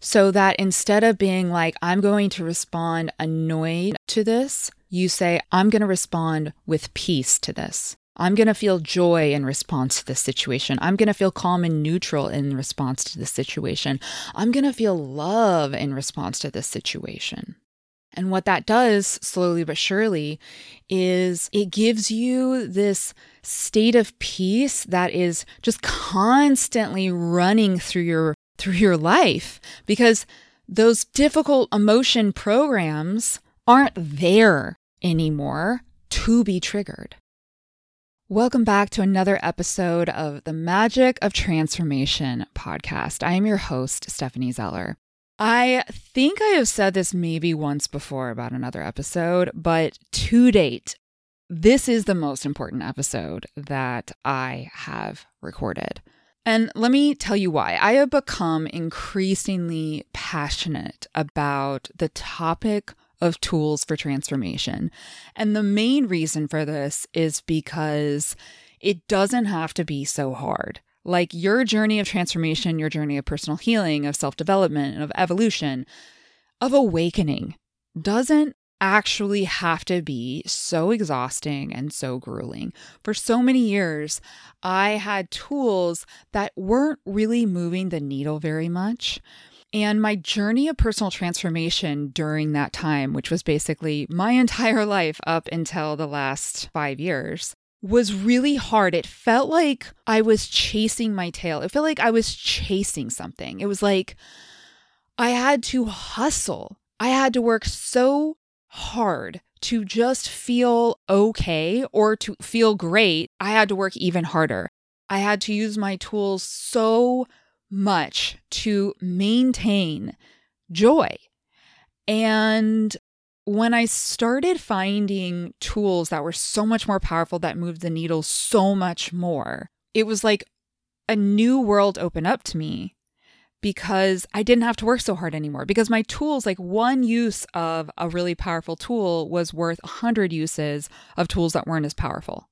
So that instead of being like, I'm going to respond annoyed to this, you say, I'm going to respond with peace to this. I'm going to feel joy in response to this situation. I'm going to feel calm and neutral in response to this situation. I'm going to feel love in response to this situation. And what that does, slowly but surely, is it gives you this state of peace that is just constantly running through your through your life because those difficult emotion programs aren't there anymore to be triggered. Welcome back to another episode of the Magic of Transformation podcast. I am your host, Stephanie Zeller. I think I have said this maybe once before about another episode, but to date, this is the most important episode that I have recorded. And let me tell you why. I have become increasingly passionate about the topic of tools for transformation. And the main reason for this is because it doesn't have to be so hard. Like your journey of transformation, your journey of personal healing, of self development, and of evolution, of awakening doesn't actually have to be so exhausting and so grueling. For so many years, I had tools that weren't really moving the needle very much. And my journey of personal transformation during that time, which was basically my entire life up until the last five years, was really hard. It felt like I was chasing my tail. It felt like I was chasing something. It was like I had to hustle. I had to work so hard to just feel okay or to feel great. I had to work even harder. I had to use my tools so much to maintain joy. And when I started finding tools that were so much more powerful, that moved the needle so much more, it was like a new world opened up to me because I didn't have to work so hard anymore. Because my tools, like one use of a really powerful tool, was worth 100 uses of tools that weren't as powerful.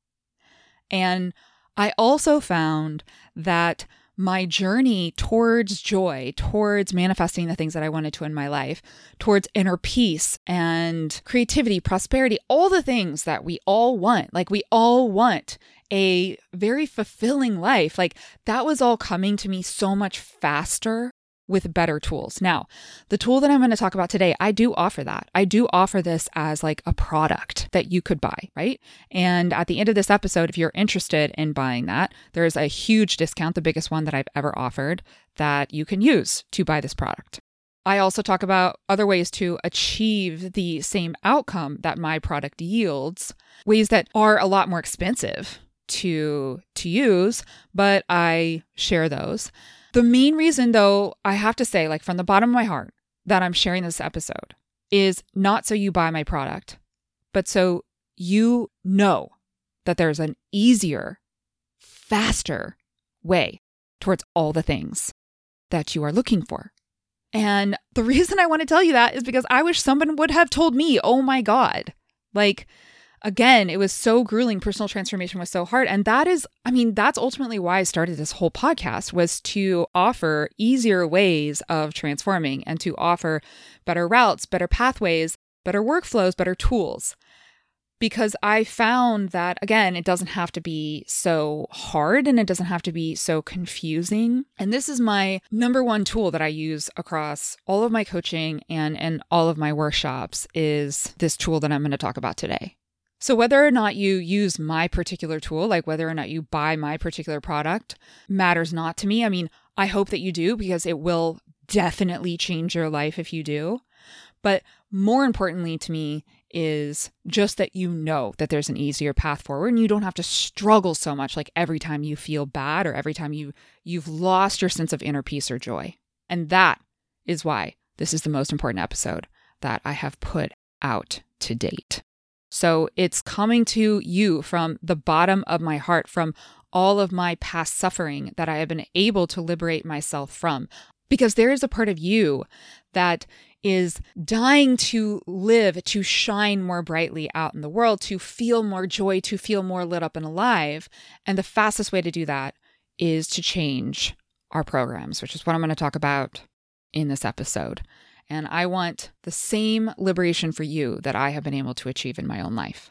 And I also found that my journey towards joy, towards manifesting the things that I wanted to in my life, towards inner peace and creativity, prosperity, all the things that we all want. Like, we all want a very fulfilling life. Like, that was all coming to me so much faster with better tools. Now, the tool that I'm going to talk about today, I do offer that. I do offer this as like a product that you could buy, right? And at the end of this episode, if you're interested in buying that, there is a huge discount, the biggest one that I've ever offered, that you can use to buy this product. I also talk about other ways to achieve the same outcome that my product yields, ways that are a lot more expensive to to use, but I share those. The main reason, though, I have to say, like from the bottom of my heart, that I'm sharing this episode is not so you buy my product, but so you know that there's an easier, faster way towards all the things that you are looking for. And the reason I want to tell you that is because I wish someone would have told me, oh my God, like again, it was so grueling. Personal transformation was so hard. And that is, I mean, that's ultimately why I started this whole podcast was to offer easier ways of transforming and to offer better routes, better pathways, better workflows, better tools. Because I found that, again, it doesn't have to be so hard and it doesn't have to be so confusing. And this is my number one tool that I use across all of my coaching and, and all of my workshops is this tool that I'm going to talk about today. So, whether or not you use my particular tool, like whether or not you buy my particular product, matters not to me. I mean, I hope that you do because it will definitely change your life if you do. But more importantly to me is just that you know that there's an easier path forward and you don't have to struggle so much like every time you feel bad or every time you you've lost your sense of inner peace or joy. And that is why this is the most important episode that I have put out to date. So it's coming to you from the bottom of my heart, from all of my past suffering that I have been able to liberate myself from. Because there is a part of you that is dying to live, to shine more brightly out in the world, to feel more joy, to feel more lit up and alive. And the fastest way to do that is to change our programs, which is what I'm going to talk about in this episode. And I want the same liberation for you that I have been able to achieve in my own life.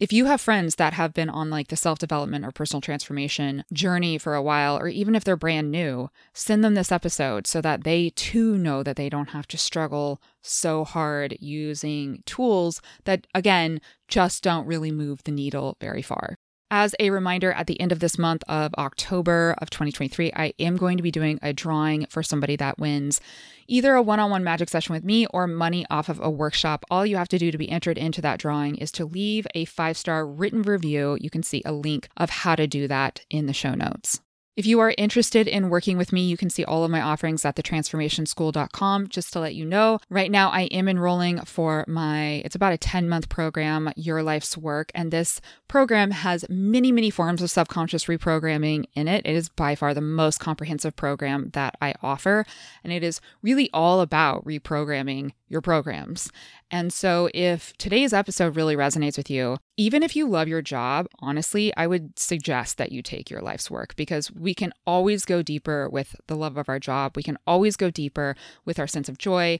If you have friends that have been on like the self development or personal transformation journey for a while, or even if they're brand new, send them this episode so that they too know that they don't have to struggle so hard using tools that, again, just don't really move the needle very far. As a reminder, at the end of this month of October of 2023, I am going to be doing a drawing for somebody that wins either a one on one magic session with me or money off of a workshop. All you have to do to be entered into that drawing is to leave a five star written review. You can see a link of how to do that in the show notes. If you are interested in working with me, you can see all of my offerings at thetransformationschool.com. Just to let you know, right now I am enrolling for my, it's about a 10 month program, Your Life's Work. And this program has many, many forms of subconscious reprogramming in it. It is by far the most comprehensive program that I offer. And it is really all about reprogramming your programs. And so, if today's episode really resonates with you, even if you love your job, honestly, I would suggest that you take your life's work because we can always go deeper with the love of our job. We can always go deeper with our sense of joy.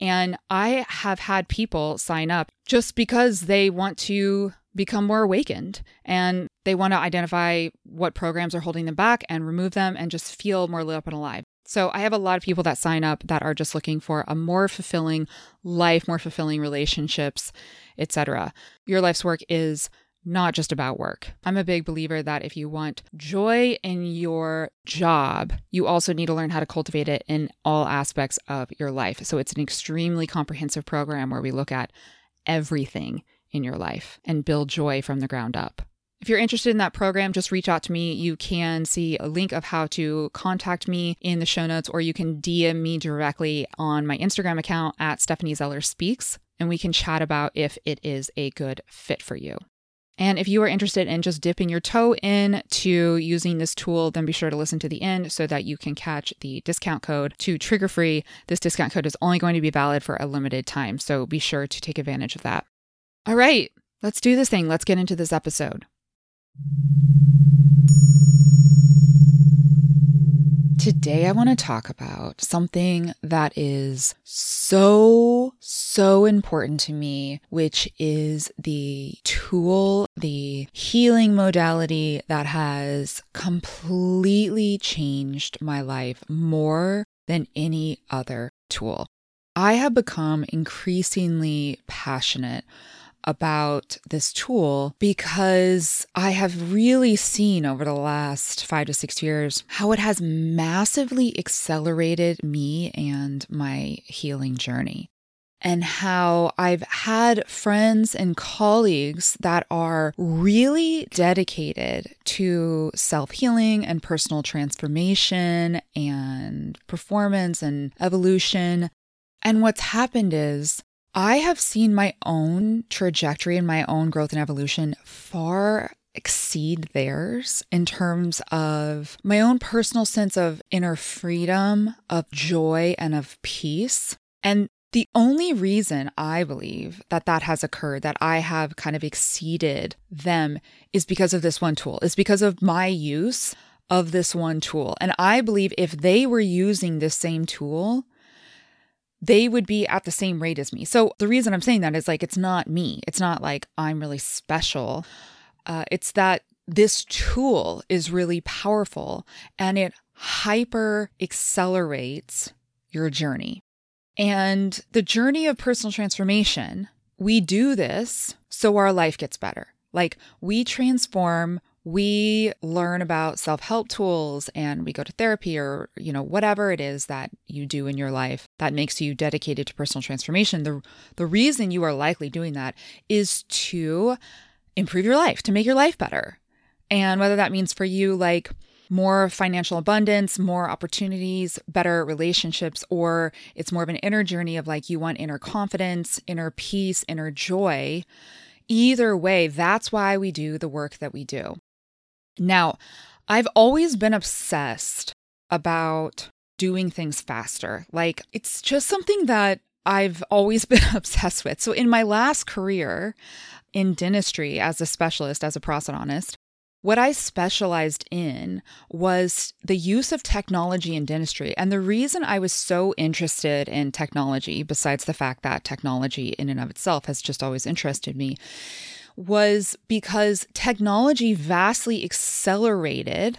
And I have had people sign up just because they want to become more awakened and they want to identify what programs are holding them back and remove them and just feel more lit up and alive. So I have a lot of people that sign up that are just looking for a more fulfilling life, more fulfilling relationships, etc. Your life's work is not just about work. I'm a big believer that if you want joy in your job, you also need to learn how to cultivate it in all aspects of your life. So it's an extremely comprehensive program where we look at everything in your life and build joy from the ground up. If you're interested in that program, just reach out to me. You can see a link of how to contact me in the show notes, or you can DM me directly on my Instagram account at Stephanie Zeller Speaks, and we can chat about if it is a good fit for you. And if you are interested in just dipping your toe in to using this tool, then be sure to listen to the end so that you can catch the discount code to trigger free. This discount code is only going to be valid for a limited time, so be sure to take advantage of that. All right, let's do this thing. Let's get into this episode. Today, I want to talk about something that is so, so important to me, which is the tool, the healing modality that has completely changed my life more than any other tool. I have become increasingly passionate about this tool because I have really seen over the last five to six years how it has massively accelerated me and my healing journey. And how I've had friends and colleagues that are really dedicated to self healing and personal transformation and performance and evolution. And what's happened is I have seen my own trajectory and my own growth and evolution far exceed theirs in terms of my own personal sense of inner freedom, of joy, and of peace. And the only reason I believe that that has occurred, that I have kind of exceeded them, is because of this one tool, is because of my use of this one tool. And I believe if they were using this same tool, they would be at the same rate as me. So the reason I'm saying that is like, it's not me. It's not like I'm really special. Uh, it's that this tool is really powerful and it hyper accelerates your journey. And the journey of personal transformation, we do this so our life gets better. Like we transform we learn about self-help tools and we go to therapy or you know whatever it is that you do in your life that makes you dedicated to personal transformation the the reason you are likely doing that is to improve your life to make your life better and whether that means for you like more financial abundance, more opportunities, better relationships, or it's more of an inner journey of like you want inner confidence, inner peace, inner joy. Either way, that's why we do the work that we do. Now, I've always been obsessed about doing things faster. Like, it's just something that I've always been obsessed with. So, in my last career in dentistry as a specialist, as a prosthodontist, what I specialized in was the use of technology in dentistry. And the reason I was so interested in technology, besides the fact that technology in and of itself has just always interested me, was because technology vastly accelerated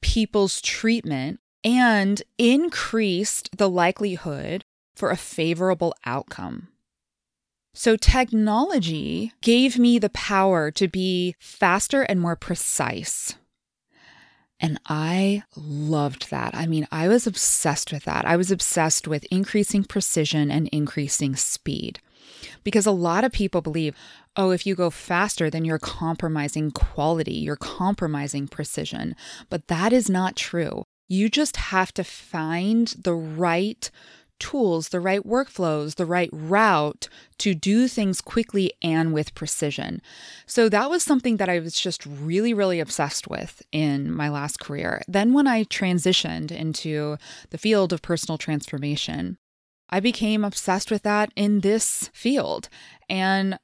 people's treatment and increased the likelihood for a favorable outcome. So, technology gave me the power to be faster and more precise. And I loved that. I mean, I was obsessed with that. I was obsessed with increasing precision and increasing speed. Because a lot of people believe, oh, if you go faster, then you're compromising quality, you're compromising precision. But that is not true. You just have to find the right tools, the right workflows, the right route to do things quickly and with precision. So that was something that I was just really, really obsessed with in my last career. Then, when I transitioned into the field of personal transformation, I became obsessed with that in this field. And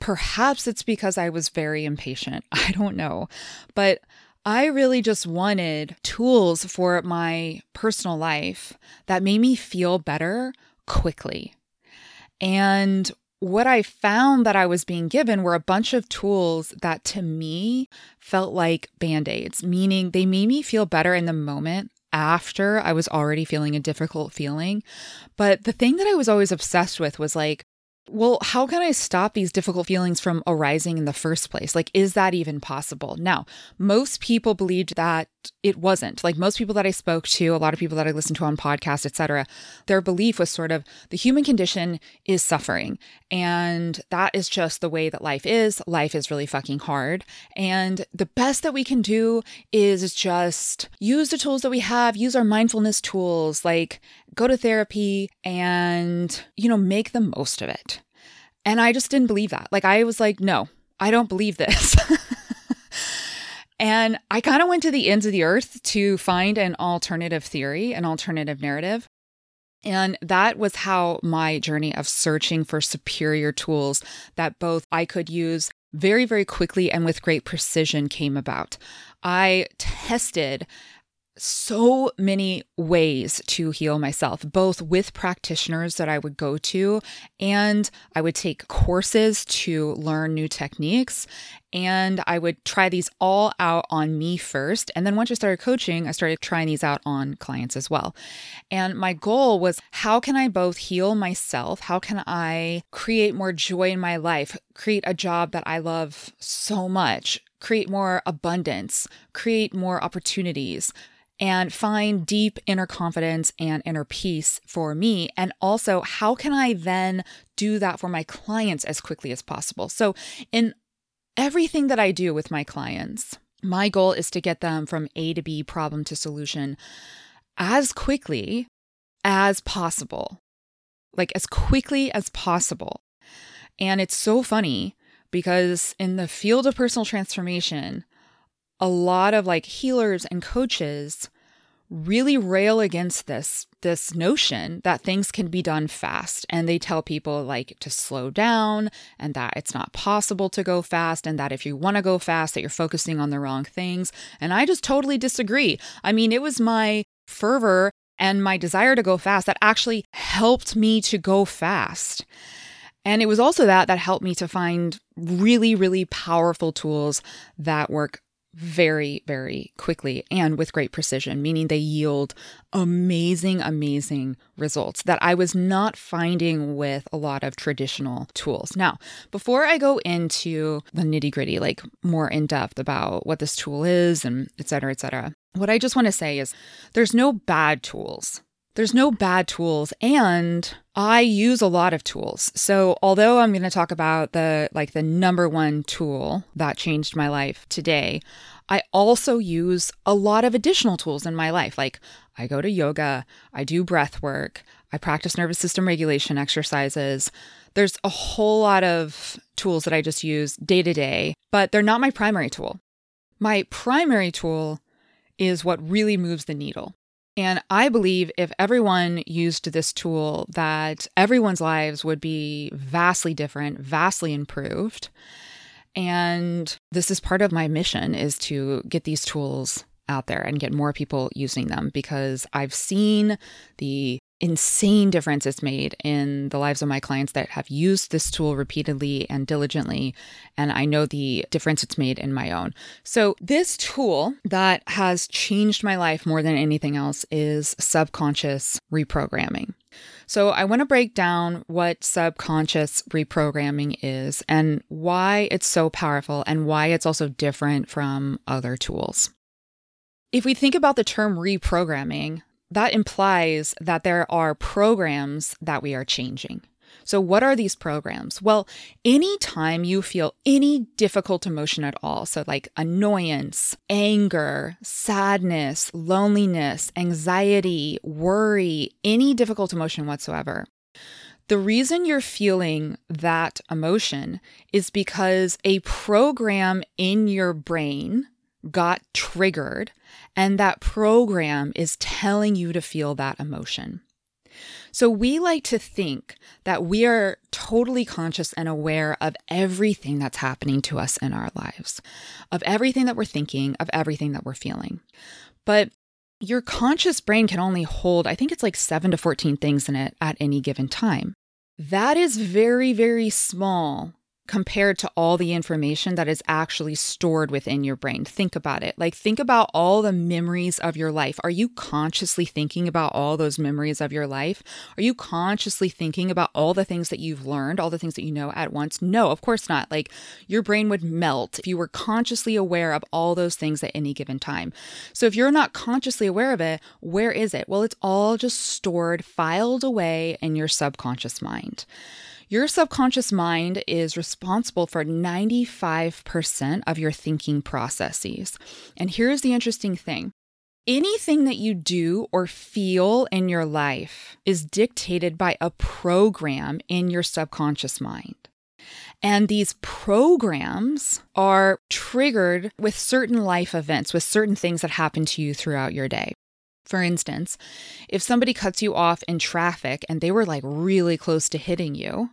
perhaps it's because I was very impatient. I don't know. But I really just wanted tools for my personal life that made me feel better quickly. And what I found that I was being given were a bunch of tools that to me felt like band aids, meaning they made me feel better in the moment after I was already feeling a difficult feeling. But the thing that I was always obsessed with was like, well, how can I stop these difficult feelings from arising in the first place? Like, is that even possible? Now, most people believed that it wasn't. Like most people that I spoke to, a lot of people that I listened to on podcasts, etc., their belief was sort of the human condition is suffering. And that is just the way that life is. Life is really fucking hard. And the best that we can do is just use the tools that we have, use our mindfulness tools, like go to therapy and, you know, make the most of it. And I just didn't believe that. Like, I was like, no, I don't believe this. and I kind of went to the ends of the earth to find an alternative theory, an alternative narrative. And that was how my journey of searching for superior tools that both I could use very, very quickly and with great precision came about. I tested so many ways to heal myself, both with practitioners that I would go to, and I would take courses to learn new techniques. And I would try these all out on me first. And then once I started coaching, I started trying these out on clients as well. And my goal was how can I both heal myself? How can I create more joy in my life? Create a job that I love so much? Create more abundance, create more opportunities, and find deep inner confidence and inner peace for me? And also, how can I then do that for my clients as quickly as possible? So, in everything that I do with my clients, my goal is to get them from A to B, problem to solution, as quickly as possible. Like, as quickly as possible. And it's so funny because in the field of personal transformation, a lot of like healers and coaches really rail against this this notion that things can be done fast and they tell people like to slow down and that it's not possible to go fast and that if you want to go fast that you're focusing on the wrong things and I just totally disagree. I mean, it was my fervor and my desire to go fast that actually helped me to go fast. And it was also that that helped me to find really, really powerful tools that work very, very quickly and with great precision, meaning they yield amazing, amazing results that I was not finding with a lot of traditional tools. Now, before I go into the nitty gritty, like more in depth about what this tool is and et cetera, et cetera, what I just want to say is there's no bad tools. There's no bad tools and I use a lot of tools. So, although I'm going to talk about the like the number one tool that changed my life today, I also use a lot of additional tools in my life. Like I go to yoga, I do breath work, I practice nervous system regulation exercises. There's a whole lot of tools that I just use day to day, but they're not my primary tool. My primary tool is what really moves the needle. And I believe if everyone used this tool, that everyone's lives would be vastly different, vastly improved. And this is part of my mission is to get these tools out there and get more people using them because I've seen the insane difference it's made in the lives of my clients that have used this tool repeatedly and diligently. And I know the difference it's made in my own. So, this tool that has changed my life more than anything else is subconscious reprogramming. So, I want to break down what subconscious reprogramming is and why it's so powerful and why it's also different from other tools. If we think about the term reprogramming, that implies that there are programs that we are changing. So, what are these programs? Well, anytime you feel any difficult emotion at all, so like annoyance, anger, sadness, loneliness, anxiety, worry, any difficult emotion whatsoever, the reason you're feeling that emotion is because a program in your brain got triggered, and that program is telling you to feel that emotion. So, we like to think that we are totally conscious and aware of everything that's happening to us in our lives, of everything that we're thinking, of everything that we're feeling. But your conscious brain can only hold, I think it's like seven to 14 things in it at any given time. That is very, very small compared to all the information that is actually stored within your brain. Think about it. Like, think about all the memories of your life. Are you consciously thinking about all those memories of your life? Are you consciously thinking about all the things that you've learned, all the things that you know at once? No, of course not. Like, your brain would melt if you were consciously aware of all those things at any given time. So, if you're not consciously aware of it, where is it? Well, it's all just stored, filed away in your subconscious mind. Your subconscious mind is responsible for 95% of your thinking processes. And here's the interesting thing anything that you do or feel in your life is dictated by a program in your subconscious mind. And these programs are triggered with certain life events, with certain things that happen to you throughout your day. For instance, if somebody cuts you off in traffic and they were like really close to hitting you,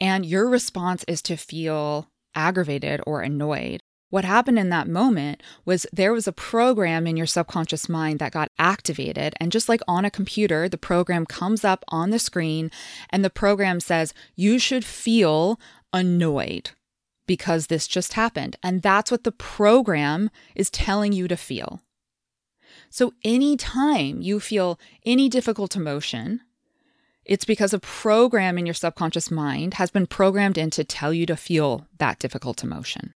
and your response is to feel aggravated or annoyed, what happened in that moment was there was a program in your subconscious mind that got activated. And just like on a computer, the program comes up on the screen and the program says, You should feel annoyed because this just happened. And that's what the program is telling you to feel. So, anytime you feel any difficult emotion, it's because a program in your subconscious mind has been programmed in to tell you to feel that difficult emotion.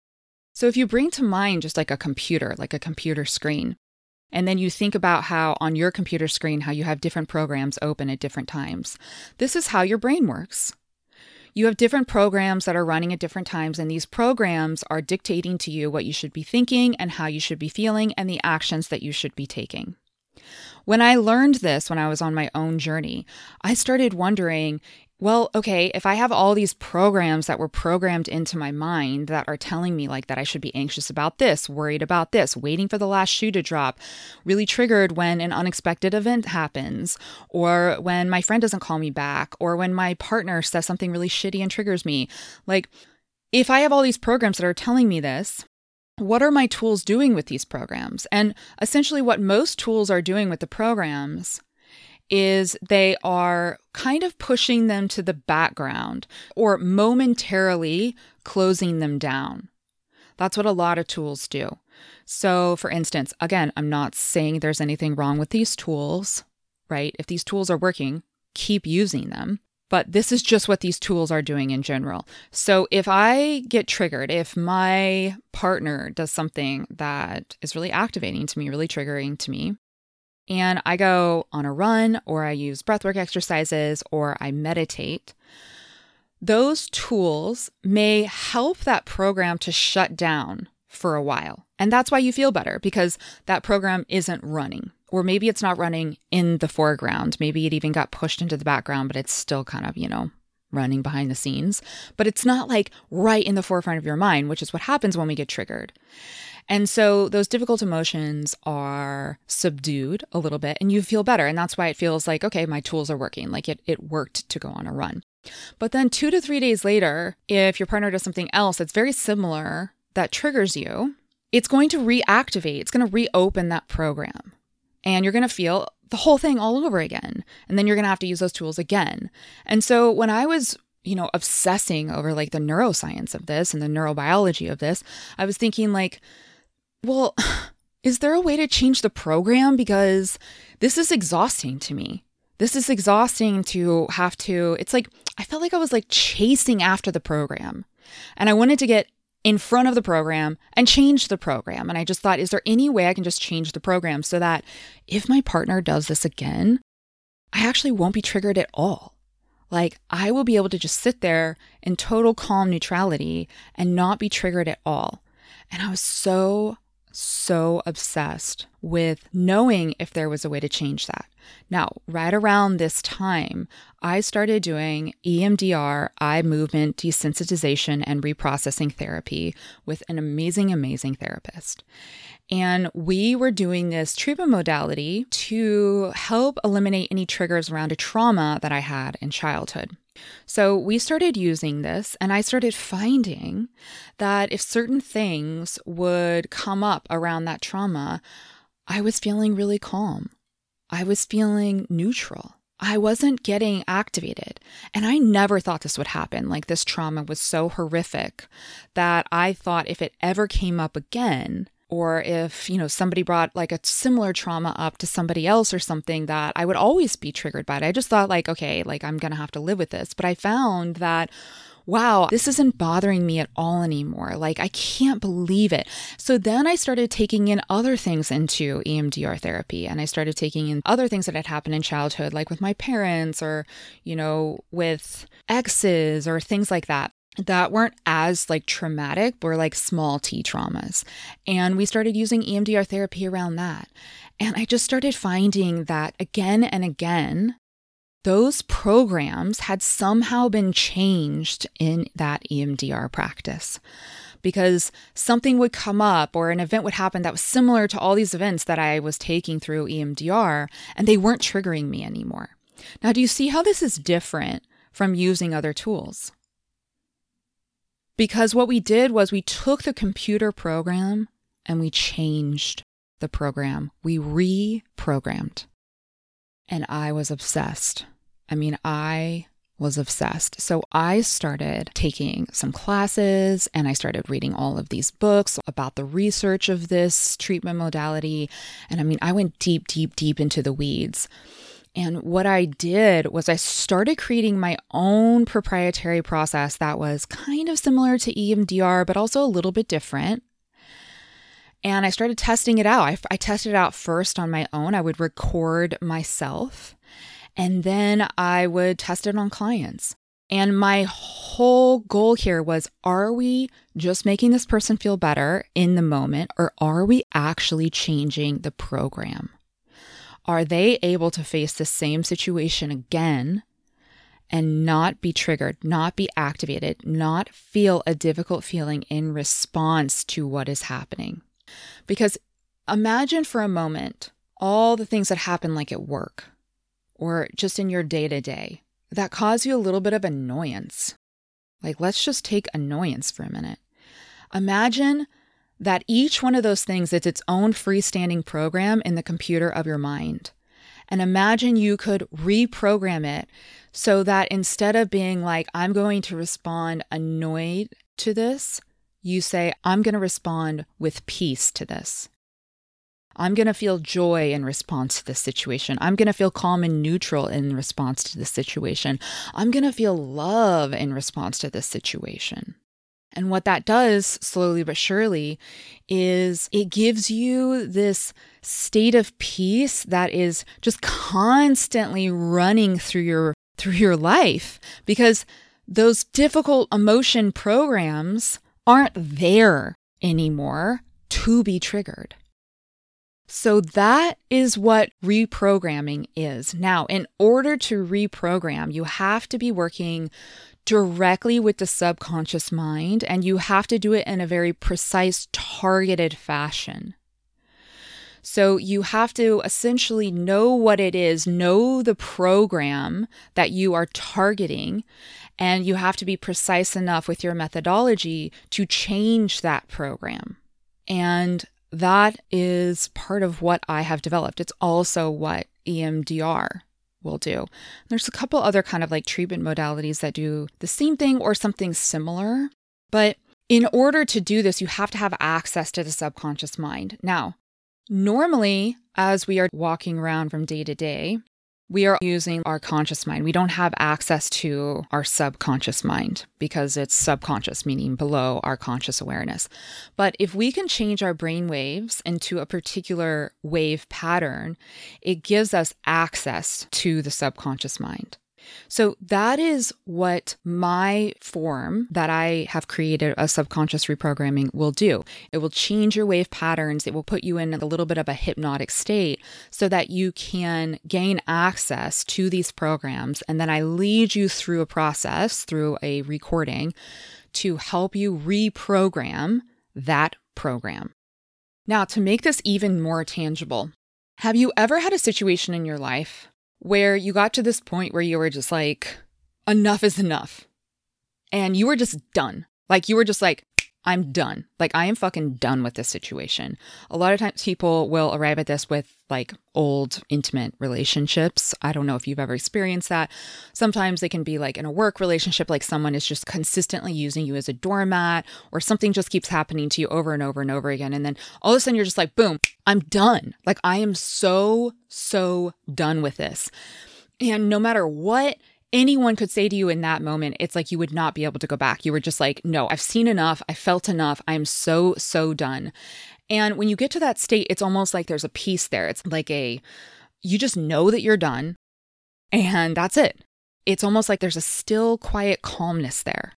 So, if you bring to mind just like a computer, like a computer screen, and then you think about how on your computer screen, how you have different programs open at different times, this is how your brain works. You have different programs that are running at different times, and these programs are dictating to you what you should be thinking and how you should be feeling and the actions that you should be taking. When I learned this when I was on my own journey, I started wondering well, okay, if I have all these programs that were programmed into my mind that are telling me like that I should be anxious about this, worried about this, waiting for the last shoe to drop, really triggered when an unexpected event happens, or when my friend doesn't call me back, or when my partner says something really shitty and triggers me. Like, if I have all these programs that are telling me this, what are my tools doing with these programs? And essentially, what most tools are doing with the programs is they are kind of pushing them to the background or momentarily closing them down. That's what a lot of tools do. So, for instance, again, I'm not saying there's anything wrong with these tools, right? If these tools are working, keep using them. But this is just what these tools are doing in general. So, if I get triggered, if my partner does something that is really activating to me, really triggering to me, and I go on a run or I use breathwork exercises or I meditate, those tools may help that program to shut down for a while. And that's why you feel better because that program isn't running. Or maybe it's not running in the foreground. Maybe it even got pushed into the background, but it's still kind of, you know, running behind the scenes. But it's not like right in the forefront of your mind, which is what happens when we get triggered. And so those difficult emotions are subdued a little bit and you feel better. And that's why it feels like, okay, my tools are working. Like it, it worked to go on a run. But then two to three days later, if your partner does something else that's very similar that triggers you, it's going to reactivate, it's going to reopen that program. And you're going to feel the whole thing all over again. And then you're going to have to use those tools again. And so when I was you know, obsessing over like the neuroscience of this and the neurobiology of this, I was thinking, like, well, is there a way to change the program? Because this is exhausting to me. This is exhausting to have to, it's like, I felt like I was like chasing after the program. And I wanted to get in front of the program and change the program. And I just thought, is there any way I can just change the program so that if my partner does this again, I actually won't be triggered at all? Like, I will be able to just sit there in total calm neutrality and not be triggered at all. And I was so so obsessed with knowing if there was a way to change that. Now, right around this time, I started doing EMDR, eye movement desensitization, and reprocessing therapy with an amazing, amazing therapist. And we were doing this treatment modality to help eliminate any triggers around a trauma that I had in childhood. So we started using this, and I started finding that if certain things would come up around that trauma, I was feeling really calm. I was feeling neutral. I wasn't getting activated. And I never thought this would happen. Like, this trauma was so horrific that I thought if it ever came up again, or if, you know, somebody brought like a similar trauma up to somebody else or something that I would always be triggered by it. I just thought like, okay, like I'm going to have to live with this. But I found that wow, this isn't bothering me at all anymore. Like, I can't believe it. So then I started taking in other things into EMDR therapy and I started taking in other things that had happened in childhood, like with my parents or, you know, with exes or things like that that weren't as like traumatic were like small t traumas. And we started using emdr therapy around that. And i just started finding that again and again those programs had somehow been changed in that emdr practice. Because something would come up or an event would happen that was similar to all these events that i was taking through emdr and they weren't triggering me anymore. Now do you see how this is different from using other tools because what we did was we took the computer program and we changed the program. We reprogrammed. And I was obsessed. I mean, I was obsessed. So I started taking some classes and I started reading all of these books about the research of this treatment modality. And I mean, I went deep, deep, deep into the weeds. And what I did was I started creating my own proprietary process that was kind of similar to EMDR, but also a little bit different. And I started testing it out. I, I tested it out first on my own. I would record myself and then I would test it on clients. And my whole goal here was are we just making this person feel better in the moment, or are we actually changing the program? Are they able to face the same situation again and not be triggered, not be activated, not feel a difficult feeling in response to what is happening? Because imagine for a moment all the things that happen, like at work or just in your day to day, that cause you a little bit of annoyance. Like, let's just take annoyance for a minute. Imagine that each one of those things is its own freestanding program in the computer of your mind. And imagine you could reprogram it so that instead of being like, I'm going to respond annoyed to this, you say, I'm going to respond with peace to this. I'm going to feel joy in response to this situation. I'm going to feel calm and neutral in response to this situation. I'm going to feel love in response to this situation. And what that does, slowly but surely, is it gives you this state of peace that is just constantly running through your through your life because those difficult emotion programs aren't there anymore to be triggered. So that is what reprogramming is. Now, in order to reprogram, you have to be working directly with the subconscious mind, and you have to do it in a very precise, targeted fashion. So you have to essentially know what it is, know the program that you are targeting, and you have to be precise enough with your methodology to change that program. And that is part of what I have developed. It's also what EMDR will do. There's a couple other kind of like treatment modalities that do the same thing or something similar. But in order to do this, you have to have access to the subconscious mind. Now, normally, as we are walking around from day to day, we are using our conscious mind. We don't have access to our subconscious mind because it's subconscious, meaning below our conscious awareness. But if we can change our brain waves into a particular wave pattern, it gives us access to the subconscious mind. So that is what my form that I have created, a subconscious reprogramming, will do. It will change your wave patterns. It will put you in a little bit of a hypnotic state so that you can gain access to these programs. And then I lead you through a process, through a recording, to help you reprogram that program. Now, to make this even more tangible, have you ever had a situation in your life where you got to this point where you were just like, enough is enough. And you were just done. Like, you were just like, I'm done. Like, I am fucking done with this situation. A lot of times people will arrive at this with like old intimate relationships. I don't know if you've ever experienced that. Sometimes they can be like in a work relationship, like someone is just consistently using you as a doormat, or something just keeps happening to you over and over and over again. And then all of a sudden you're just like, boom, I'm done. Like, I am so, so done with this. And no matter what anyone could say to you in that moment, it's like you would not be able to go back. You were just like, no, I've seen enough. I felt enough. I'm so, so done. And when you get to that state, it's almost like there's a peace there. It's like a, you just know that you're done and that's it. It's almost like there's a still, quiet calmness there,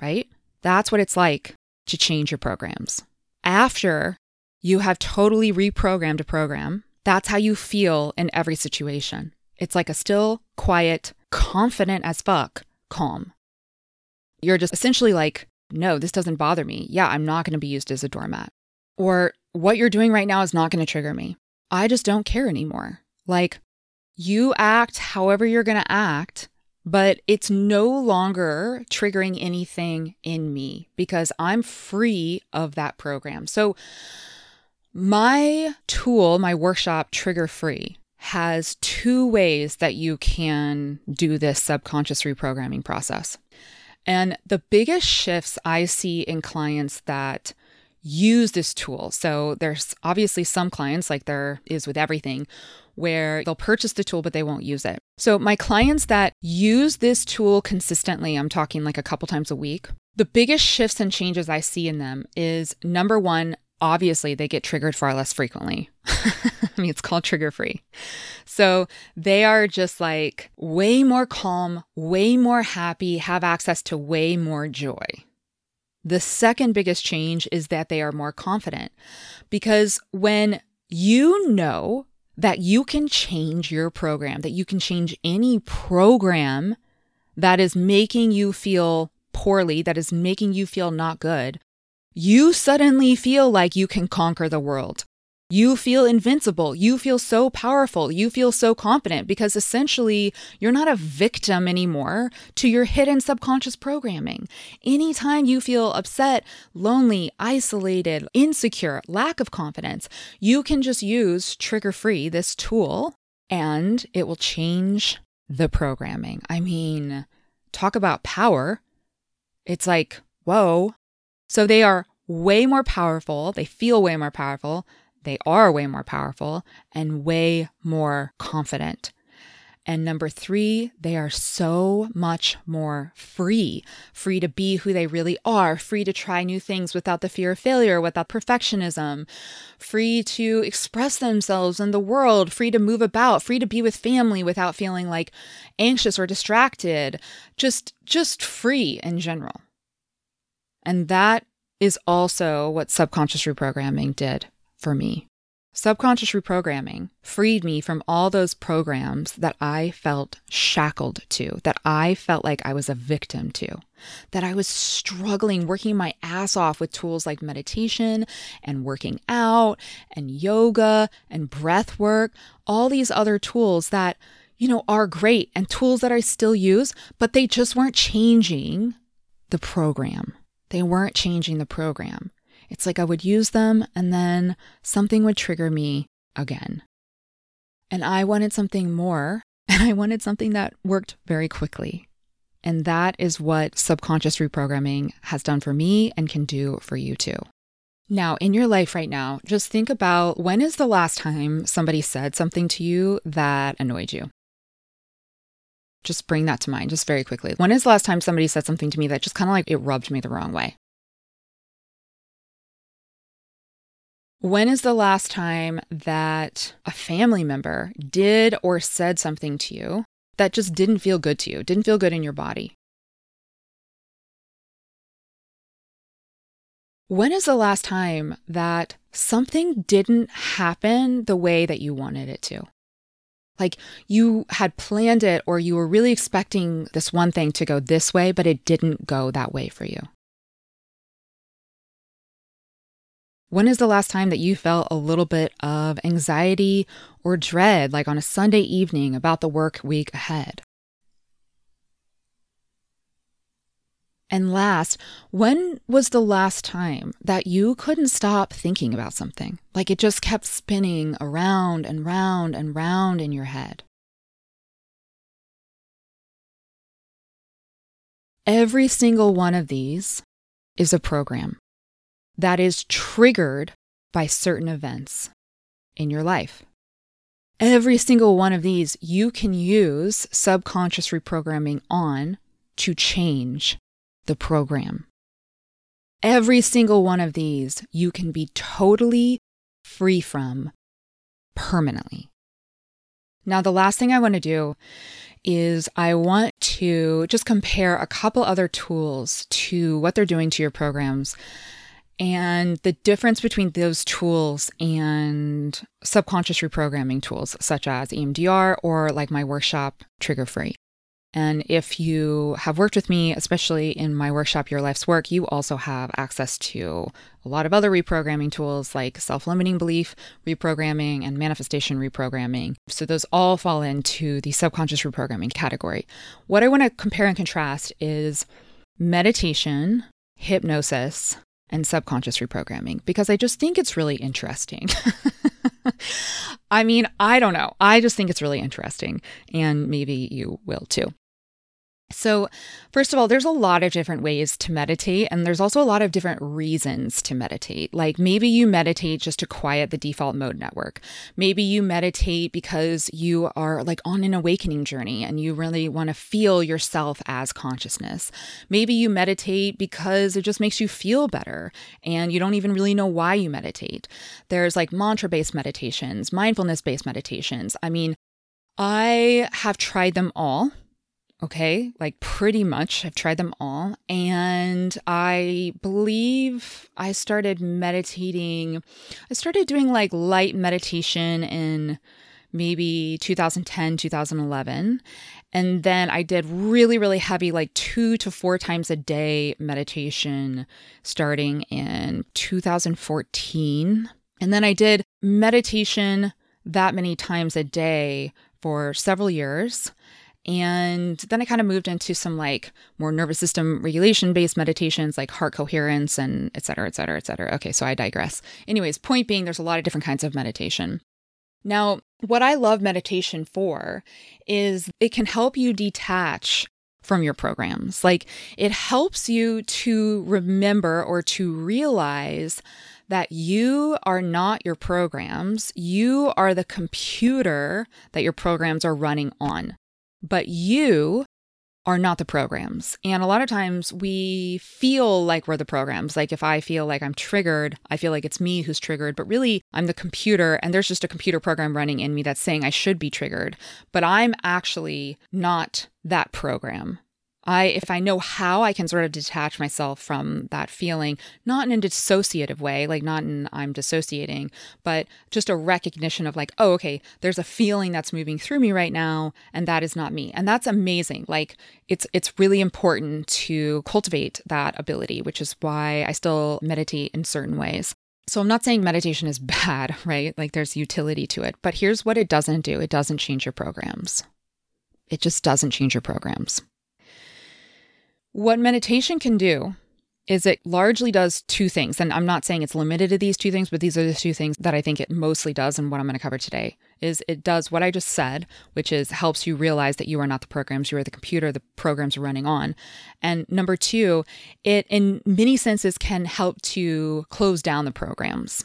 right? That's what it's like to change your programs. After you have totally reprogrammed a program, that's how you feel in every situation. It's like a still, quiet, confident as fuck calm. You're just essentially like, no, this doesn't bother me. Yeah, I'm not going to be used as a doormat. Or what you're doing right now is not going to trigger me. I just don't care anymore. Like, you act however you're going to act, but it's no longer triggering anything in me because I'm free of that program. So, my tool, my workshop, Trigger Free, has two ways that you can do this subconscious reprogramming process. And the biggest shifts I see in clients that use this tool. So there's obviously some clients, like there is with everything, where they'll purchase the tool, but they won't use it. So my clients that use this tool consistently, I'm talking like a couple times a week, the biggest shifts and changes I see in them is number one, obviously they get triggered far less frequently. I mean, it's called trigger free. So they are just like way more calm, way more happy, have access to way more joy. The second biggest change is that they are more confident because when you know that you can change your program, that you can change any program that is making you feel poorly, that is making you feel not good, you suddenly feel like you can conquer the world. You feel invincible. You feel so powerful. You feel so confident because essentially you're not a victim anymore to your hidden subconscious programming. Anytime you feel upset, lonely, isolated, insecure, lack of confidence, you can just use Trigger Free, this tool, and it will change the programming. I mean, talk about power. It's like, whoa, so they are way more powerful. They feel way more powerful. They are way more powerful and way more confident. And number three, they are so much more free, free to be who they really are, free to try new things without the fear of failure, without perfectionism, free to express themselves in the world, free to move about, free to be with family without feeling like anxious or distracted, just, just free in general. And that is also what subconscious reprogramming did for me. Subconscious reprogramming freed me from all those programs that I felt shackled to, that I felt like I was a victim to, that I was struggling, working my ass off with tools like meditation and working out and yoga and breath work, all these other tools that, you know, are great and tools that I still use, but they just weren't changing the program. They weren't changing the program. It's like I would use them and then something would trigger me again. And I wanted something more, and I wanted something that worked very quickly. And that is what subconscious reprogramming has done for me and can do for you too. Now, in your life right now, just think about when is the last time somebody said something to you that annoyed you? Just bring that to mind just very quickly. When is the last time somebody said something to me that just kind of like it rubbed me the wrong way? When is the last time that a family member did or said something to you that just didn't feel good to you, didn't feel good in your body? When is the last time that something didn't happen the way that you wanted it to? Like you had planned it or you were really expecting this one thing to go this way, but it didn't go that way for you. When is the last time that you felt a little bit of anxiety or dread, like on a Sunday evening, about the work week ahead? And last, when was the last time that you couldn't stop thinking about something? Like it just kept spinning around and round and round in your head. Every single one of these is a program that is triggered by certain events in your life. Every single one of these you can use subconscious reprogramming on to change the program. Every single one of these you can be totally free from permanently. Now, the last thing I want to do is I want to just compare a couple other tools to what they're doing to your programs and the difference between those tools and subconscious reprogramming tools, such as EMDR or like my workshop, Trigger Free. And if you have worked with me, especially in my workshop, Your Life's Work, you also have access to a lot of other reprogramming tools like self limiting belief reprogramming and manifestation reprogramming. So those all fall into the subconscious reprogramming category. What I want to compare and contrast is meditation, hypnosis, and subconscious reprogramming because I just think it's really interesting. I mean, I don't know. I just think it's really interesting, and maybe you will too. So, first of all, there's a lot of different ways to meditate, and there's also a lot of different reasons to meditate. Like maybe you meditate just to quiet the default mode network. Maybe you meditate because you are like on an awakening journey and you really want to feel yourself as consciousness. Maybe you meditate because it just makes you feel better and you don't even really know why you meditate. There's like mantra based meditations, mindfulness based meditations. I mean, I have tried them all Okay, like pretty much. I've tried them all. And I believe I started meditating. I started doing like light meditation in maybe 2010, 2011. And then I did really, really heavy, like two to four times a day meditation starting in 2014. And then I did meditation that many times a day for several years. And then I kind of moved into some like more nervous system regulation based meditations like heart coherence and et cetera, et cetera, et cetera. Okay, so I digress. Anyways, point being, there's a lot of different kinds of meditation. Now, what I love meditation for is it can help you detach from your programs. Like it helps you to remember or to realize that you are not your programs. You are the computer that your programs are running on but you are not the programs. And a lot of times we feel like we're the programs. Like if I feel like I'm triggered, I feel like it's me who's triggered, but really I'm the computer and there's just a computer program running in me that's saying I should be triggered. But I'm actually not that program. I if I know how I can sort of detach myself from that feeling, not in a dissociative way, like not in I'm dissociating, but just a recognition of like, oh, okay, there's a feeling that's moving through me right now, and that is not me. And that's amazing. Like it's it's really important to cultivate that ability, which is why I still meditate in certain ways. So I'm not saying meditation is bad, right? Like there's utility to it, but here's what it doesn't do. It doesn't change your programs. It just doesn't change your programs. What meditation can do is it largely does two things. And I'm not saying it's limited to these two things, but these are the two things that I think it mostly does and what I'm going to cover today is it does what I just said, which is helps you realize that you are not the programs, you are the computer the programs are running on. And number 2, it in many senses can help to close down the programs.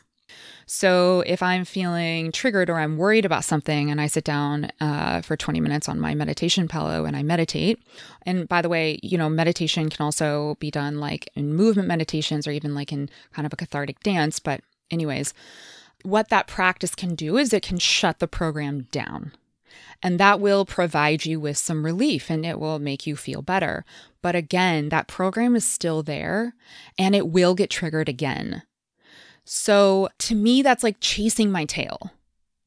So if I'm feeling triggered or I'm worried about something and I sit down uh, for 20 minutes on my meditation pillow and I meditate, and by the way, you know, meditation can also be done like in movement meditations or even like in kind of a cathartic dance. But, anyways, what that practice can do is it can shut the program down. And that will provide you with some relief and it will make you feel better. But again, that program is still there and it will get triggered again. So to me, that's like chasing my tail.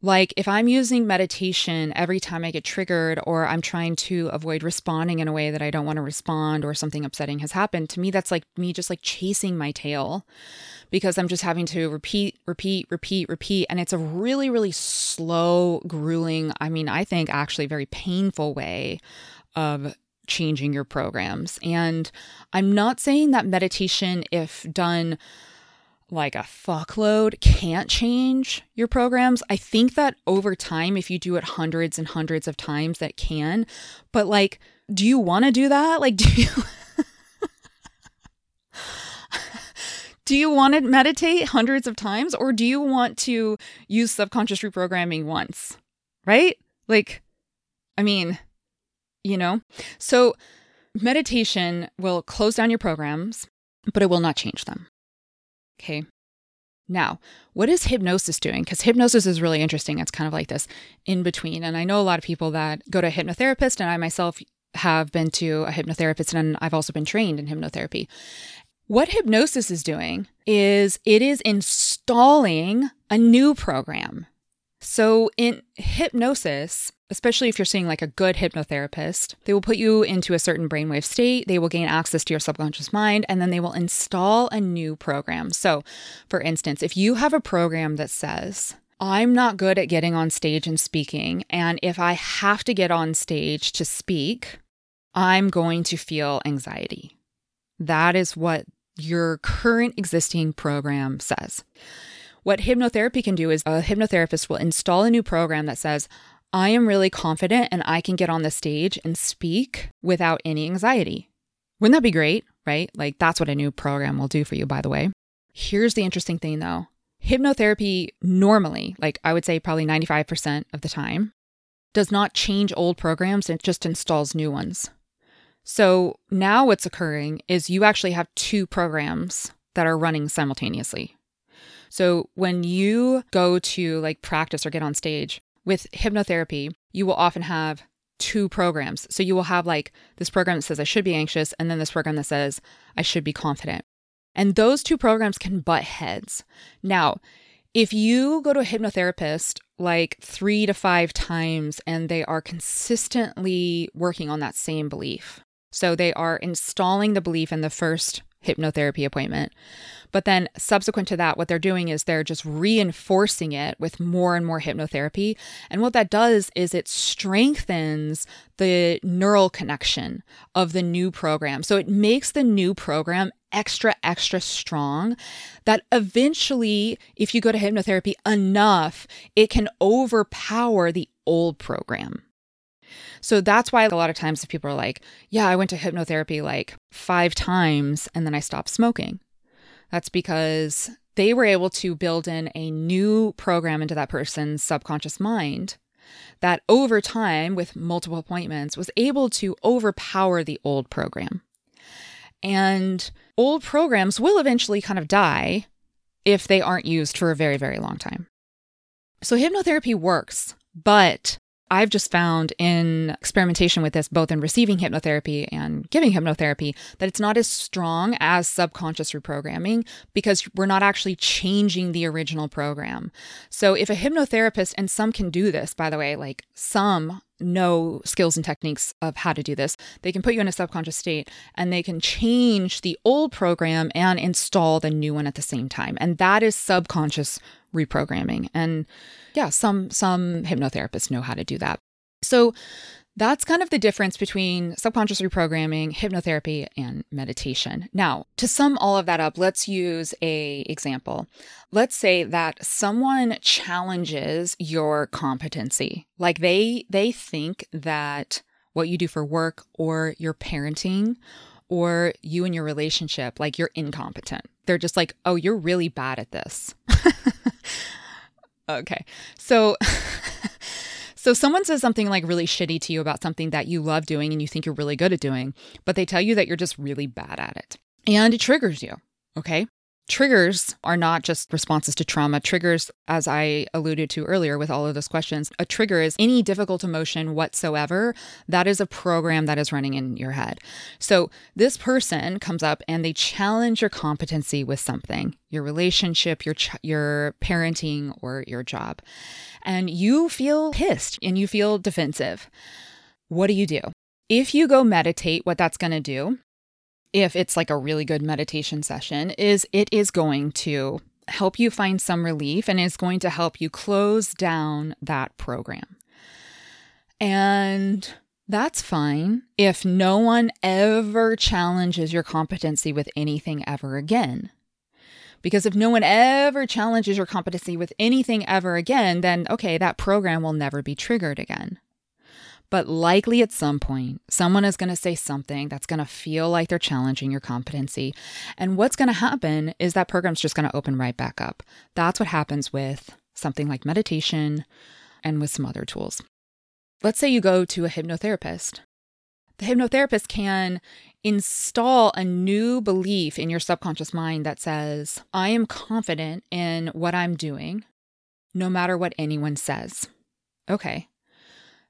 Like if I'm using meditation every time I get triggered or I'm trying to avoid responding in a way that I don't want to respond or something upsetting has happened, to me, that's like me just like chasing my tail because I'm just having to repeat, repeat, repeat, repeat. And it's a really, really slow, grueling, I mean, I think actually very painful way of changing your programs. And I'm not saying that meditation, if done, like a fuckload can't change your programs. I think that over time, if you do it hundreds and hundreds of times, that can. But like, do you want to do that? Like, do you. do you want to meditate hundreds of times or do you want to use subconscious reprogramming once? Right? Like, I mean, you know? So, meditation will close down your programs, but it will not change them. Okay. Now, what is hypnosis doing? Because hypnosis is really interesting. It's kind of like this in between. And I know a lot of people that go to a hypnotherapist, and I myself have been to a hypnotherapist and I've also been trained in hypnotherapy. What hypnosis is doing is it is installing a new program. So in hypnosis, especially if you're seeing like a good hypnotherapist, they will put you into a certain brainwave state. They will gain access to your subconscious mind and then they will install a new program. So, for instance, if you have a program that says, I'm not good at getting on stage and speaking, and if I have to get on stage to speak, I'm going to feel anxiety. That is what your current existing program says. What hypnotherapy can do is a hypnotherapist will install a new program that says, I am really confident and I can get on the stage and speak without any anxiety. Wouldn't that be great? Right? Like, that's what a new program will do for you, by the way. Here's the interesting thing though hypnotherapy normally, like I would say probably 95% of the time, does not change old programs, it just installs new ones. So now what's occurring is you actually have two programs that are running simultaneously. So when you go to like practice or get on stage, with hypnotherapy, you will often have two programs. So you will have like this program that says I should be anxious, and then this program that says I should be confident. And those two programs can butt heads. Now, if you go to a hypnotherapist like three to five times and they are consistently working on that same belief, so they are installing the belief in the first hypnotherapy appointment. But then, subsequent to that, what they're doing is they're just reinforcing it with more and more hypnotherapy. And what that does is it strengthens the neural connection of the new program. So it makes the new program extra, extra strong that eventually, if you go to hypnotherapy enough, it can overpower the old program. So that's why a lot of times if people are like, yeah, I went to hypnotherapy like five times and then I stopped smoking. That's because they were able to build in a new program into that person's subconscious mind that over time, with multiple appointments, was able to overpower the old program. And old programs will eventually kind of die if they aren't used for a very, very long time. So hypnotherapy works, but I've just found in experimentation with this, both in receiving hypnotherapy and giving hypnotherapy, that it's not as strong as subconscious reprogramming because we're not actually changing the original program. So if a hypnotherapist, and some can do this, by the way, like some know skills and techniques of how to do this. They can put you in a subconscious state and they can change the old program and install the new one at the same time. And that is subconscious reprogramming. And yeah, some some hypnotherapists know how to do that. So that's kind of the difference between subconscious reprogramming, hypnotherapy, and meditation. Now, to sum all of that up, let's use a example. Let's say that someone challenges your competency. Like they they think that what you do for work or your parenting or you and your relationship, like you're incompetent. They're just like, "Oh, you're really bad at this." okay. So So someone says something like really shitty to you about something that you love doing and you think you're really good at doing, but they tell you that you're just really bad at it. And it triggers you. Okay. Triggers are not just responses to trauma. Triggers, as I alluded to earlier with all of those questions, a trigger is any difficult emotion whatsoever. That is a program that is running in your head. So this person comes up and they challenge your competency with something, your relationship, your ch- your parenting, or your job, and you feel pissed and you feel defensive. What do you do? If you go meditate, what that's going to do if it's like a really good meditation session, is it is going to help you find some relief and is going to help you close down that program. And that's fine if no one ever challenges your competency with anything ever again. Because if no one ever challenges your competency with anything ever again, then okay, that program will never be triggered again. But likely at some point, someone is going to say something that's going to feel like they're challenging your competency. And what's going to happen is that program's just going to open right back up. That's what happens with something like meditation and with some other tools. Let's say you go to a hypnotherapist. The hypnotherapist can install a new belief in your subconscious mind that says, I am confident in what I'm doing, no matter what anyone says. Okay,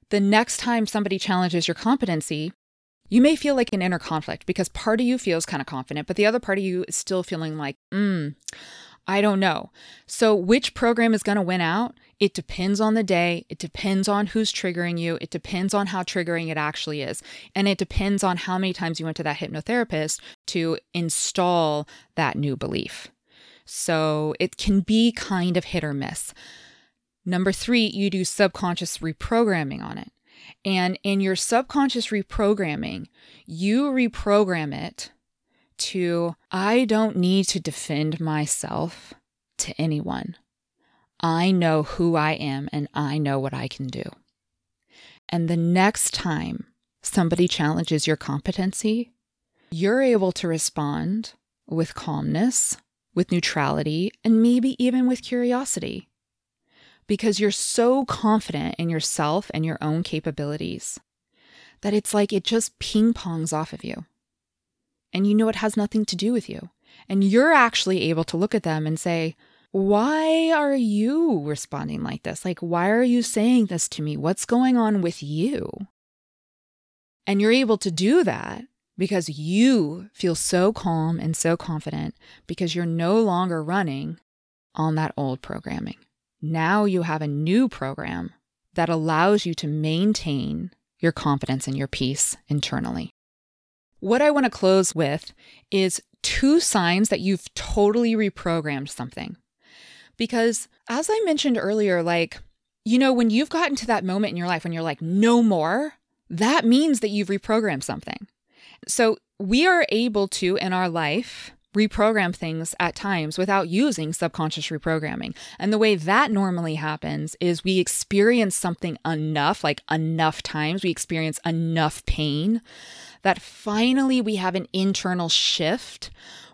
the next time somebody challenges your competency, you may feel like an inner conflict because part of you feels kind of confident, but the other part of you is still feeling like, hmm, I don't know. So, which program is going to win out? It depends on the day. It depends on who's triggering you. It depends on how triggering it actually is. And it depends on how many times you went to that hypnotherapist to install that new belief. So, it can be kind of hit or miss. Number three, you do subconscious reprogramming on it. And in your subconscious reprogramming, you reprogram it to I don't need to defend myself to anyone. I know who I am and I know what I can do. And the next time somebody challenges your competency, you're able to respond with calmness, with neutrality, and maybe even with curiosity because you're so confident in yourself and your own capabilities that it's like it just ping pongs off of you. And you know it has nothing to do with you. And you're actually able to look at them and say, why are you responding like this? Like, why are you saying this to me? What's going on with you? And you're able to do that because you feel so calm and so confident because you're no longer running on that old programming. Now you have a new program that allows you to maintain your confidence and your peace internally. What I want to close with is two signs that you've totally reprogrammed something. Because as I mentioned earlier, like, you know, when you've gotten to that moment in your life when you're like, no more, that means that you've reprogrammed something. So we are able to, in our life, reprogram things at times without using subconscious reprogramming. And the way that normally happens is we experience something enough, like enough times, we experience enough pain that finally we have an internal shift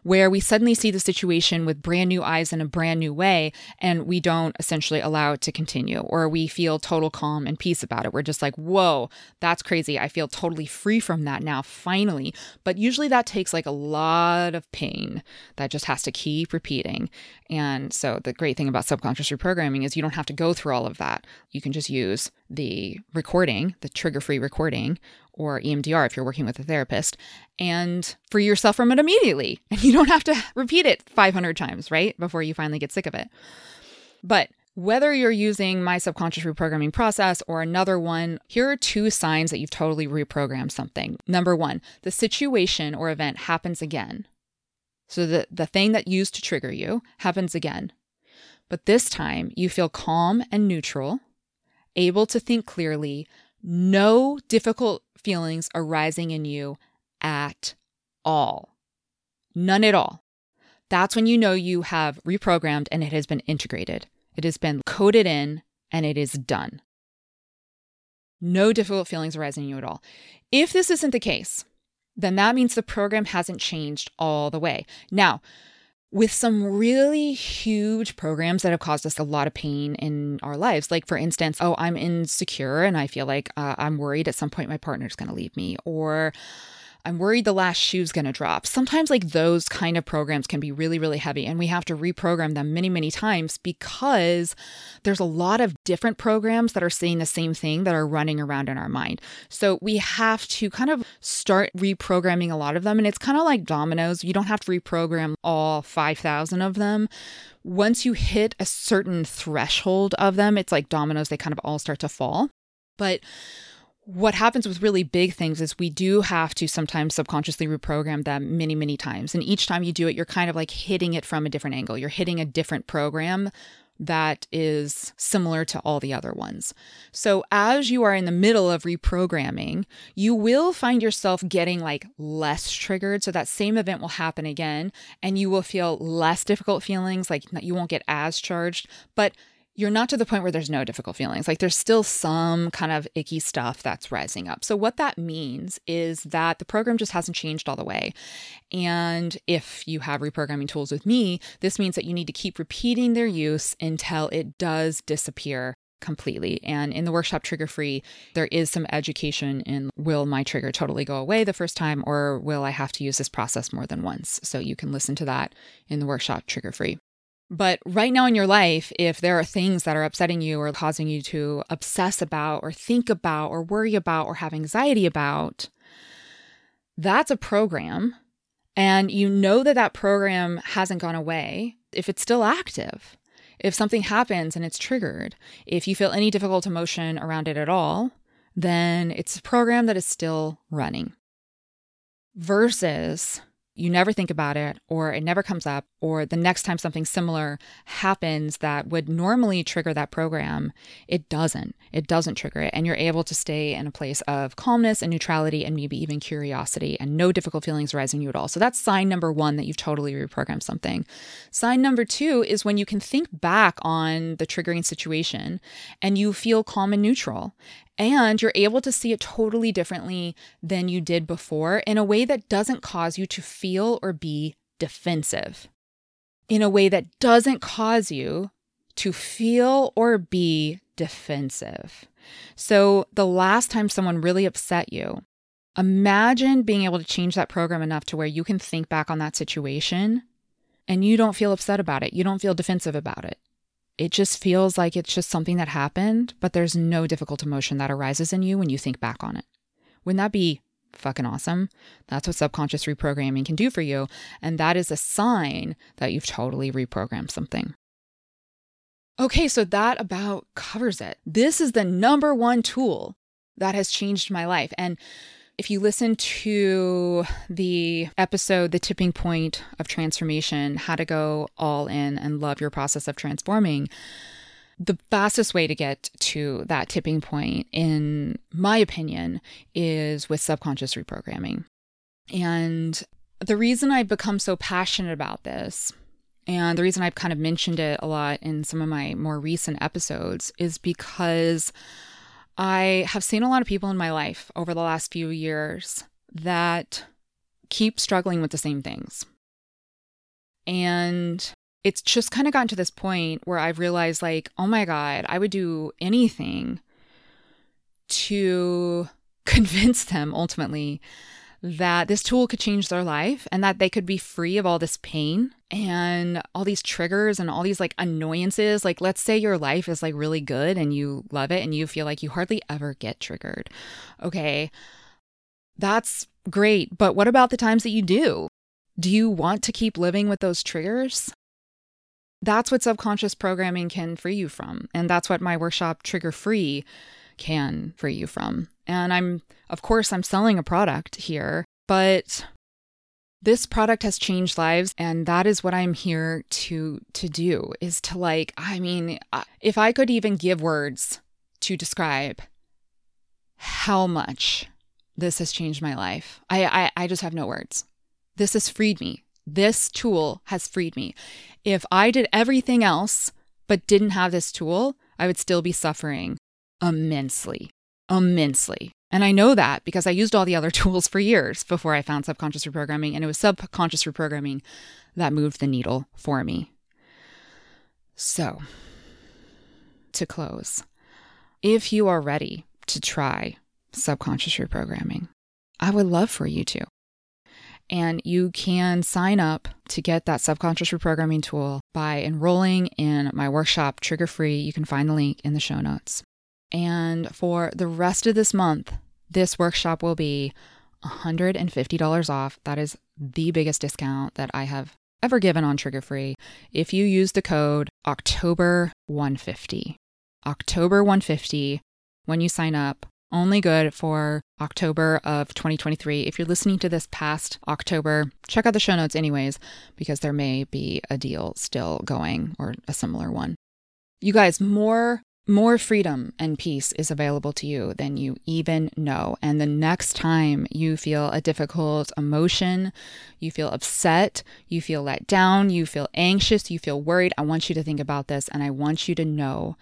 where we suddenly see the situation with brand new eyes in a brand new way and we don't essentially allow it to continue or we feel total calm and peace about it. We're just like, whoa, that's crazy. I feel totally free from that now, finally. But usually that takes like a lot of pain that just has to keep repeating. And so the great thing about subconscious reprogramming is you don't have to go through all of that. You can just use the recording, the trigger free recording, or EMDR if you're working with a therapist, and free yourself from it immediately. And you don't have to repeat it 500 times, right? Before you finally get sick of it. But whether you're using my subconscious reprogramming process or another one, here are two signs that you've totally reprogrammed something. Number one, the situation or event happens again. So the, the thing that used to trigger you happens again. But this time you feel calm and neutral, able to think clearly, no difficult feelings arising in you at all. None at all. That's when you know you have reprogrammed and it has been integrated. It has been coded in and it is done. No difficult feelings arising in you at all. If this isn't the case, then that means the program hasn't changed all the way. Now, with some really huge programs that have caused us a lot of pain in our lives. Like, for instance, oh, I'm insecure and I feel like uh, I'm worried at some point my partner's going to leave me, or I'm worried the last shoe's going to drop. Sometimes, like those kind of programs can be really, really heavy, and we have to reprogram them many, many times because there's a lot of different programs that are saying the same thing that are running around in our mind. So we have to kind of start reprogramming a lot of them. And it's kind of like dominoes. You don't have to reprogram all 5,000 of them once you hit a certain threshold of them, it's like dominoes, they kind of all start to fall. But what happens with really big things is we do have to sometimes subconsciously reprogram them many, many times. And each time you do it, you're kind of like hitting it from a different angle. You're hitting a different program that is similar to all the other ones. So, as you are in the middle of reprogramming, you will find yourself getting like less triggered. So, that same event will happen again, and you will feel less difficult feelings, like you won't get as charged. But you're not to the point where there's no difficult feelings. Like there's still some kind of icky stuff that's rising up. So, what that means is that the program just hasn't changed all the way. And if you have reprogramming tools with me, this means that you need to keep repeating their use until it does disappear completely. And in the workshop Trigger Free, there is some education in will my trigger totally go away the first time, or will I have to use this process more than once? So, you can listen to that in the workshop Trigger Free. But right now in your life, if there are things that are upsetting you or causing you to obsess about or think about or worry about or have anxiety about, that's a program. And you know that that program hasn't gone away if it's still active. If something happens and it's triggered, if you feel any difficult emotion around it at all, then it's a program that is still running. Versus you never think about it, or it never comes up, or the next time something similar happens that would normally trigger that program, it doesn't. It doesn't trigger it. And you're able to stay in a place of calmness and neutrality and maybe even curiosity and no difficult feelings arising you at all. So that's sign number one that you've totally reprogrammed something. Sign number two is when you can think back on the triggering situation and you feel calm and neutral and you're able to see it totally differently than you did before in a way that doesn't cause you to feel or be defensive, in a way that doesn't cause you to feel or be defensive. So, the last time someone really upset you, imagine being able to change that program enough to where you can think back on that situation and you don't feel upset about it. You don't feel defensive about it it just feels like it's just something that happened, but there's no difficult emotion that arises in you when you think back on it. Wouldn't that be fucking awesome? That's what subconscious reprogramming can do for you. And that is a sign that you've totally reprogrammed something. Okay, so that about covers it. This is the number one tool that has changed my life. And if you listen to the episode, The Tipping Point of Transformation, How to Go All In and Love Your Process of Transforming, the fastest way to get to that tipping point, in my opinion, is with subconscious reprogramming. And the reason I've become so passionate about this, and the reason I've kind of mentioned it a lot in some of my more recent episodes, is because I have seen a lot of people in my life over the last few years that keep struggling with the same things. And it's just kind of gotten to this point where I've realized, like, oh my God, I would do anything to convince them ultimately that this tool could change their life and that they could be free of all this pain and all these triggers and all these like annoyances. Like, let's say your life is like really good and you love it and you feel like you hardly ever get triggered. Okay. That's great. But what about the times that you do? Do you want to keep living with those triggers? That's what subconscious programming can free you from. And that's what my workshop, Trigger Free, can free you from. And I'm, of course, I'm selling a product here, but this product has changed lives and that is what i'm here to to do is to like i mean if i could even give words to describe how much this has changed my life i i, I just have no words. This has freed me. This tool has freed me. If i did everything else but didn't have this tool i would still be suffering immensely immensely and I know that because I used all the other tools for years before I found subconscious reprogramming, and it was subconscious reprogramming that moved the needle for me. So, to close, if you are ready to try subconscious reprogramming, I would love for you to. And you can sign up to get that subconscious reprogramming tool by enrolling in my workshop, Trigger Free. You can find the link in the show notes. And for the rest of this month, this workshop will be $150 off. That is the biggest discount that I have ever given on Trigger Free if you use the code October150. October 150 when you sign up. Only good for October of 2023. If you're listening to this past October, check out the show notes anyways, because there may be a deal still going or a similar one. You guys, more more freedom and peace is available to you than you even know. And the next time you feel a difficult emotion, you feel upset, you feel let down, you feel anxious, you feel worried, I want you to think about this and I want you to know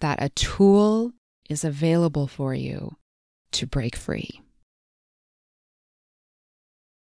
that a tool is available for you to break free.